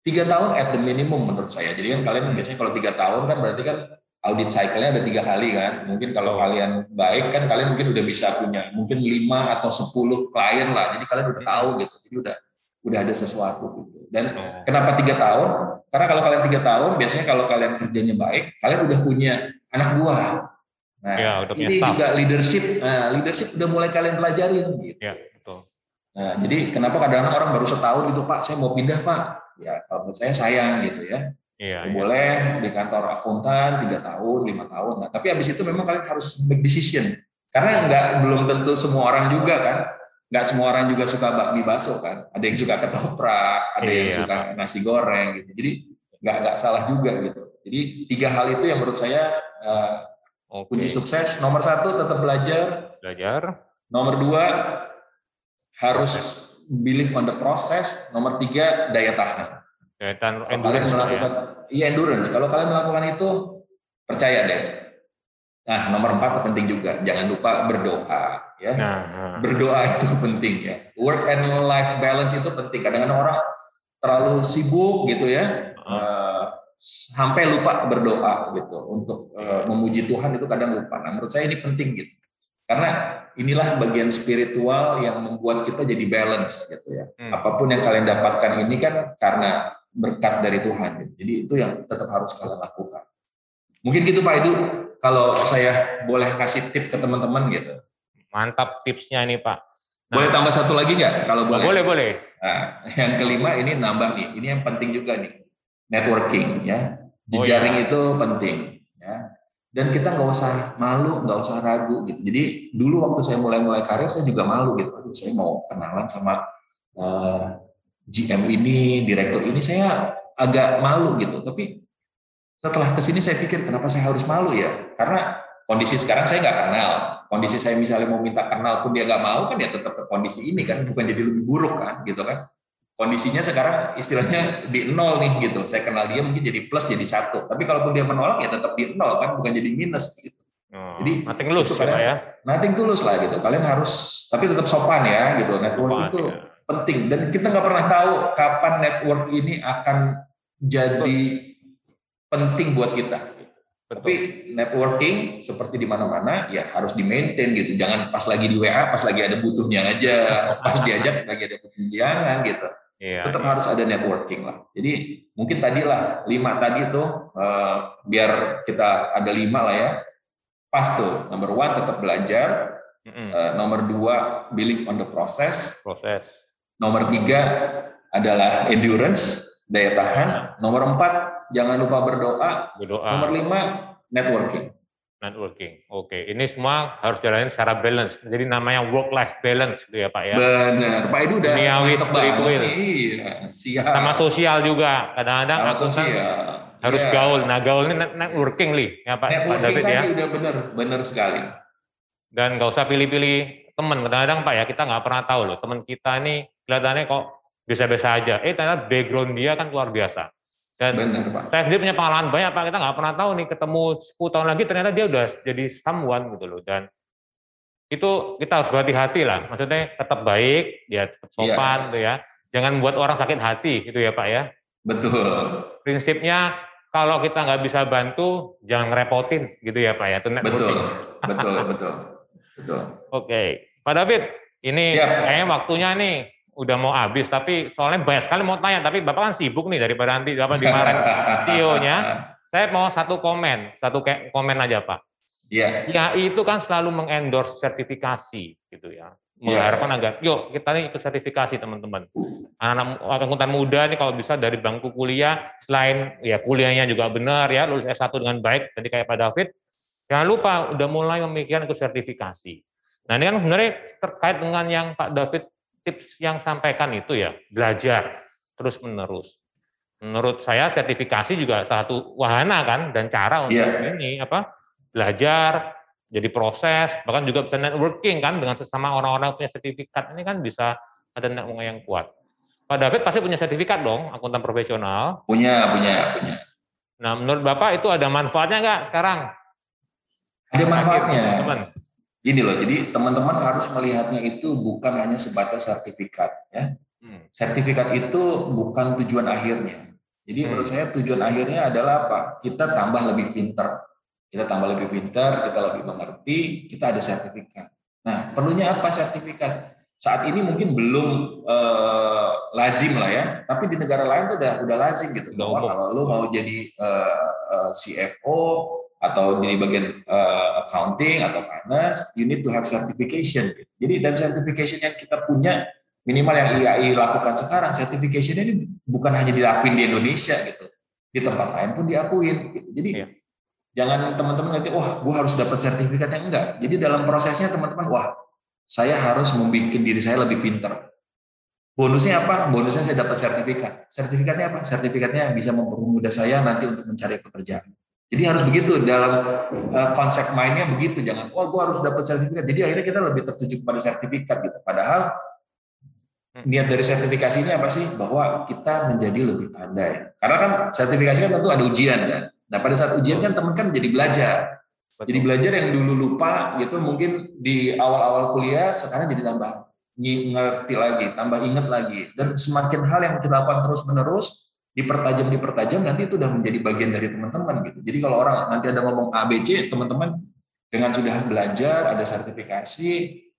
Tiga tahun at the minimum menurut saya. Jadi kan kalian biasanya kalau tiga tahun kan berarti kan audit cycle-nya ada tiga kali kan. Mungkin kalau kalian baik kan kalian mungkin udah bisa punya mungkin lima atau sepuluh klien lah. Jadi kalian udah tahu gitu. Jadi udah udah ada sesuatu gitu. Dan oh. kenapa tiga tahun? Karena kalau kalian tiga tahun, biasanya kalau kalian kerjanya baik, kalian udah punya anak buah. Nah, ya, udah ini staff. juga leadership. Nah, leadership udah mulai kalian pelajarin gitu. Ya, betul. Nah, jadi kenapa kadang-kadang orang baru setahun gitu, Pak, saya mau pindah, Pak. Ya, kalau menurut saya sayang gitu ya. Iya, boleh di kantor akuntan tiga tahun, lima tahun. Nah, tapi habis itu memang kalian harus make decision. Karena nggak belum tentu semua orang juga kan. Nggak semua orang juga suka bakmi bakso kan. Ada yang suka ketoprak, ada iya. yang suka nasi goreng gitu. Jadi nggak nggak salah juga gitu. Jadi tiga hal itu yang menurut saya uh, okay. kunci sukses. Nomor satu tetap belajar. Belajar. Nomor dua harus believe on the process. Nomor tiga daya tahan. Ya, dan endurance. Kalian melakukan, ya. iya endurance. Kalau kalian melakukan itu, percaya deh. Nah, nomor empat penting juga. Jangan lupa berdoa. Ya, nah, nah. berdoa itu penting ya. Work and life balance itu penting. Kadang-kadang orang terlalu sibuk gitu ya, uh, sampai lupa berdoa gitu untuk uh, memuji Tuhan itu kadang lupa. Nah, menurut saya ini penting gitu. Karena inilah bagian spiritual yang membuat kita jadi balance gitu ya. Hmm. Apa pun yang kalian dapatkan ini kan karena berkat dari Tuhan. Jadi itu yang tetap harus kalian lakukan. Mungkin gitu Pak Edu, kalau saya boleh kasih tip ke teman-teman gitu. Mantap tipsnya ini Pak. Nah, boleh tambah satu lagi nggak? Kalau boleh. Boleh boleh. Nah, yang kelima ini nambah nih. Ini yang penting juga nih. Networking ya. Jejaring oh, iya. itu penting. Ya. Dan kita nggak usah malu, nggak usah ragu gitu. Jadi dulu waktu saya mulai-mulai karir saya juga malu gitu. Aduh, saya mau kenalan sama uh, GM ini, direktur ini, saya agak malu gitu. Tapi setelah ke sini saya pikir kenapa saya harus malu ya? Karena kondisi sekarang saya nggak kenal. Kondisi saya misalnya mau minta kenal pun dia nggak mau kan ya tetap ke kondisi ini kan, bukan jadi lebih buruk kan, gitu kan? Kondisinya sekarang istilahnya di nol nih gitu. Saya kenal dia mungkin jadi plus jadi satu. Tapi kalaupun dia menolak ya tetap di nol kan, bukan jadi minus gitu. Oh, jadi nothing tulus kalian, ya. Nothing tulus lah gitu. Kalian harus tapi tetap sopan ya gitu. Network sopan, itu ya penting dan kita nggak pernah tahu kapan network ini akan jadi penting buat kita. Betul. Tapi networking seperti di mana-mana ya harus di maintain gitu. Jangan pas lagi di WA, pas lagi ada butuhnya aja, pas diajak lagi ada butuhnya jangan gitu. Iya, Tetap iya. harus ada networking lah. Jadi mungkin tadi lah lima tadi itu uh, biar kita ada lima lah ya. Pas tuh. Number one tetap belajar. Mm -hmm. nomor dua believe on the process. Proses Nomor tiga adalah endurance, daya tahan. Nomor empat, jangan lupa berdoa. berdoa. Nomor lima, networking. Networking, oke. Ini semua harus jalanin secara balance. Jadi namanya work life balance, gitu ya Pak ya. Benar, Pak itu udah Duniawi spiritual. Iya, siap. Sama sosial juga. Kadang-kadang aku kan harus iya. gaul. Nah gaul ini networking, Li. Ya Pak, networking Pak David tadi ya. udah benar, benar sekali. Dan nggak usah pilih-pilih teman. Kadang-kadang Pak ya, kita nggak pernah tahu loh. Teman kita ini kelihatannya kok biasa-biasa aja. Eh ternyata background dia kan luar biasa. Dan Benar, Pak. saya sendiri punya pengalaman banyak Pak, kita nggak pernah tahu nih ketemu 10 tahun lagi ternyata dia udah jadi someone gitu loh. Dan itu kita harus berhati-hati lah. Maksudnya tetap baik, dia tetap sopan ya. gitu ya. Jangan buat orang sakit hati gitu ya Pak ya. Betul. Prinsipnya kalau kita nggak bisa bantu, jangan ngerepotin gitu ya Pak ya. Itu betul, betul, betul, betul. Oke, Pak David, ini kayaknya waktunya nih udah mau habis, tapi soalnya banyak sekali mau tanya, tapi Bapak kan sibuk nih daripada nanti apa dimarahin CEO-nya. Saya mau satu komen, satu komen aja Pak. Iya. Yeah. IAI itu kan selalu mengendorse sertifikasi gitu ya. Mengharapkan yeah. agar, yuk kita nih ikut sertifikasi teman-teman. Anak-anak akuntan muda nih kalau bisa dari bangku kuliah, selain ya kuliahnya juga benar ya, lulus S1 dengan baik, tadi kayak Pak David, jangan lupa udah mulai memikirkan ikut sertifikasi. Nah ini kan sebenarnya terkait dengan yang Pak David tips yang sampaikan itu ya belajar terus menerus. menurut saya sertifikasi juga satu wahana kan dan cara untuk yeah. ini apa belajar jadi proses bahkan juga bisa networking kan dengan sesama orang-orang punya sertifikat ini kan bisa ada network yang kuat. Pak David pasti punya sertifikat dong akuntan profesional. Punya, punya, punya. Nah, menurut Bapak itu ada manfaatnya nggak sekarang? Ada manfaatnya. Teman. Gini loh, jadi teman-teman harus melihatnya itu bukan hanya sebatas sertifikat. ya. Hmm. Sertifikat itu bukan tujuan akhirnya. Jadi hmm. menurut saya tujuan akhirnya adalah apa? Kita tambah lebih pintar. Kita tambah lebih pintar, kita lebih mengerti, kita ada sertifikat. Nah, perlunya apa sertifikat? Saat ini mungkin belum eh, lazim lah ya, tapi di negara lain tuh udah udah lazim gitu. Bahwa kalau lo mau jadi eh, eh, CFO atau di bagian uh, accounting atau finance, you need to have certification. Jadi dan certification yang kita punya minimal yang IAI lakukan sekarang, certification ini bukan hanya dilakuin di Indonesia gitu, di tempat lain pun diakuin. Gitu. Jadi yeah. jangan teman-teman nanti, wah, gue harus dapat sertifikatnya enggak. Jadi dalam prosesnya teman-teman, wah, saya harus membuat diri saya lebih pintar. Bonusnya apa? Bonusnya saya dapat sertifikat. Sertifikatnya apa? Sertifikatnya bisa mempermudah saya nanti untuk mencari pekerjaan. Jadi harus begitu dalam uh, konsep mainnya begitu, jangan wah oh, gue harus dapat sertifikat. Jadi akhirnya kita lebih tertuju kepada sertifikat gitu. Padahal hmm. niat dari sertifikasi ini apa sih? Bahwa kita menjadi lebih pandai. Karena kan sertifikasi kan tentu ada ujian kan. Nah pada saat ujian kan teman kan jadi belajar. Betul. Jadi belajar yang dulu lupa gitu mungkin di awal-awal kuliah sekarang jadi tambah ngerti lagi, tambah inget lagi. Dan semakin hal yang kita lakukan terus menerus, dipertajam dipertajam nanti itu udah menjadi bagian dari teman-teman gitu. Jadi kalau orang nanti ada ngomong ABC, teman-teman dengan sudah belajar, ada sertifikasi,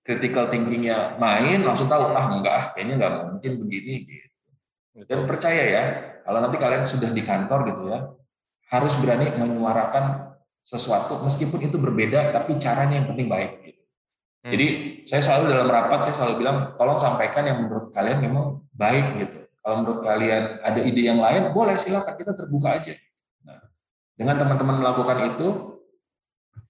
critical thinkingnya main, langsung tahu ah enggak, ah, kayaknya enggak mungkin begini gitu. Dan percaya ya, kalau nanti kalian sudah di kantor gitu ya, harus berani menyuarakan sesuatu meskipun itu berbeda, tapi caranya yang penting baik. Gitu. Hmm. Jadi saya selalu dalam rapat saya selalu bilang, tolong sampaikan yang menurut kalian memang baik gitu kalau menurut kalian ada ide yang lain, boleh silakan kita terbuka aja. Nah, dengan teman-teman melakukan itu,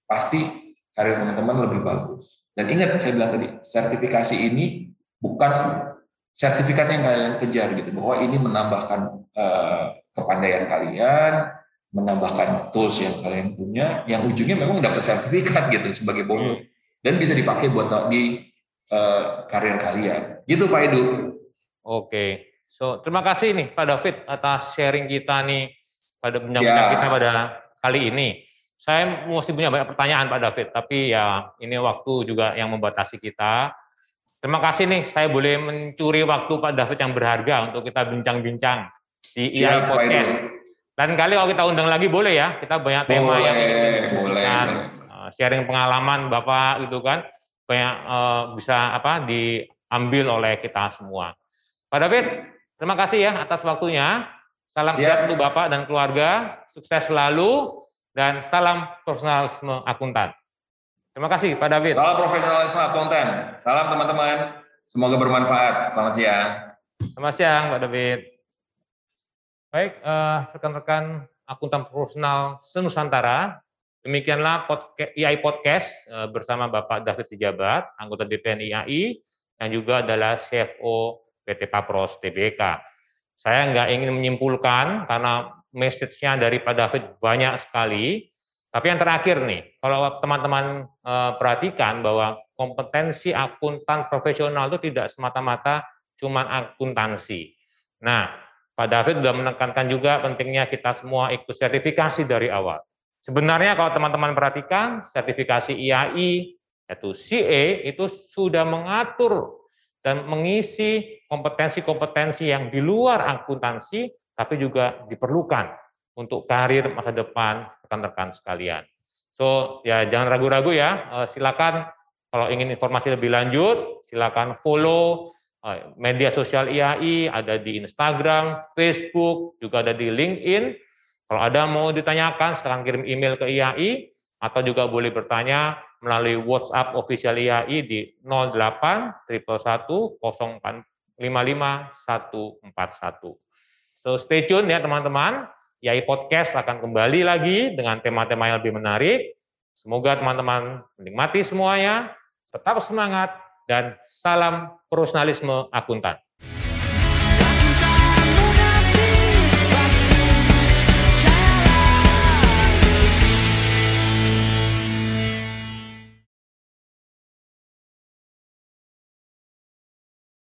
pasti karir teman-teman lebih bagus. Dan ingat saya bilang tadi, sertifikasi ini bukan sertifikat yang kalian kejar gitu, bahwa ini menambahkan uh, kepandaian kalian, menambahkan tools yang kalian punya, yang ujungnya memang dapat sertifikat gitu sebagai bonus dan bisa dipakai buat di uh, karir kalian. Gitu Pak Edu. Oke. So, terima kasih nih Pak David atas sharing kita nih pada bincang-bincang ya. kita pada kali ini. Saya mesti punya banyak pertanyaan Pak David, tapi ya ini waktu juga yang membatasi kita. Terima kasih nih, saya boleh mencuri waktu Pak David yang berharga untuk kita bincang-bincang di IAI Podcast. Dan kali kalau kita undang lagi boleh ya, kita banyak tema boleh, yang boleh, boleh. Eh, sharing pengalaman Bapak gitu kan, banyak uh, bisa apa diambil oleh kita semua. Pak David, Terima kasih ya atas waktunya. Salam sehat untuk Bapak dan keluarga, sukses selalu, dan salam profesionalisme akuntan. Terima kasih Pak David. Salam profesionalisme akuntan. Salam teman-teman. Semoga bermanfaat. Selamat siang. Selamat siang Pak David. Baik, eh, rekan-rekan akuntan profesional senusantara, demikianlah podcast, IAI Podcast eh, bersama Bapak David Sijabat, anggota DPN IAI, yang juga adalah CFO PT Papros TBK. Saya nggak ingin menyimpulkan karena message-nya dari Pak David banyak sekali. Tapi yang terakhir nih, kalau teman-teman eh, perhatikan bahwa kompetensi akuntan profesional itu tidak semata-mata cuma akuntansi. Nah, Pak David sudah menekankan juga pentingnya kita semua ikut sertifikasi dari awal. Sebenarnya kalau teman-teman perhatikan, sertifikasi IAI, yaitu CA, itu sudah mengatur dan mengisi kompetensi-kompetensi yang di luar akuntansi, tapi juga diperlukan untuk karir masa depan rekan-rekan sekalian. So ya jangan ragu-ragu ya, eh, silakan kalau ingin informasi lebih lanjut, silakan follow eh, media sosial IAI, ada di Instagram, Facebook, juga ada di LinkedIn. Kalau ada mau ditanyakan, silakan kirim email ke IAI, atau juga boleh bertanya melalui WhatsApp official IAI di 08 111 141. So stay tune ya teman-teman. IAI Podcast akan kembali lagi dengan tema-tema yang lebih menarik. Semoga teman-teman menikmati semuanya, tetap semangat, dan salam profesionalisme akuntan.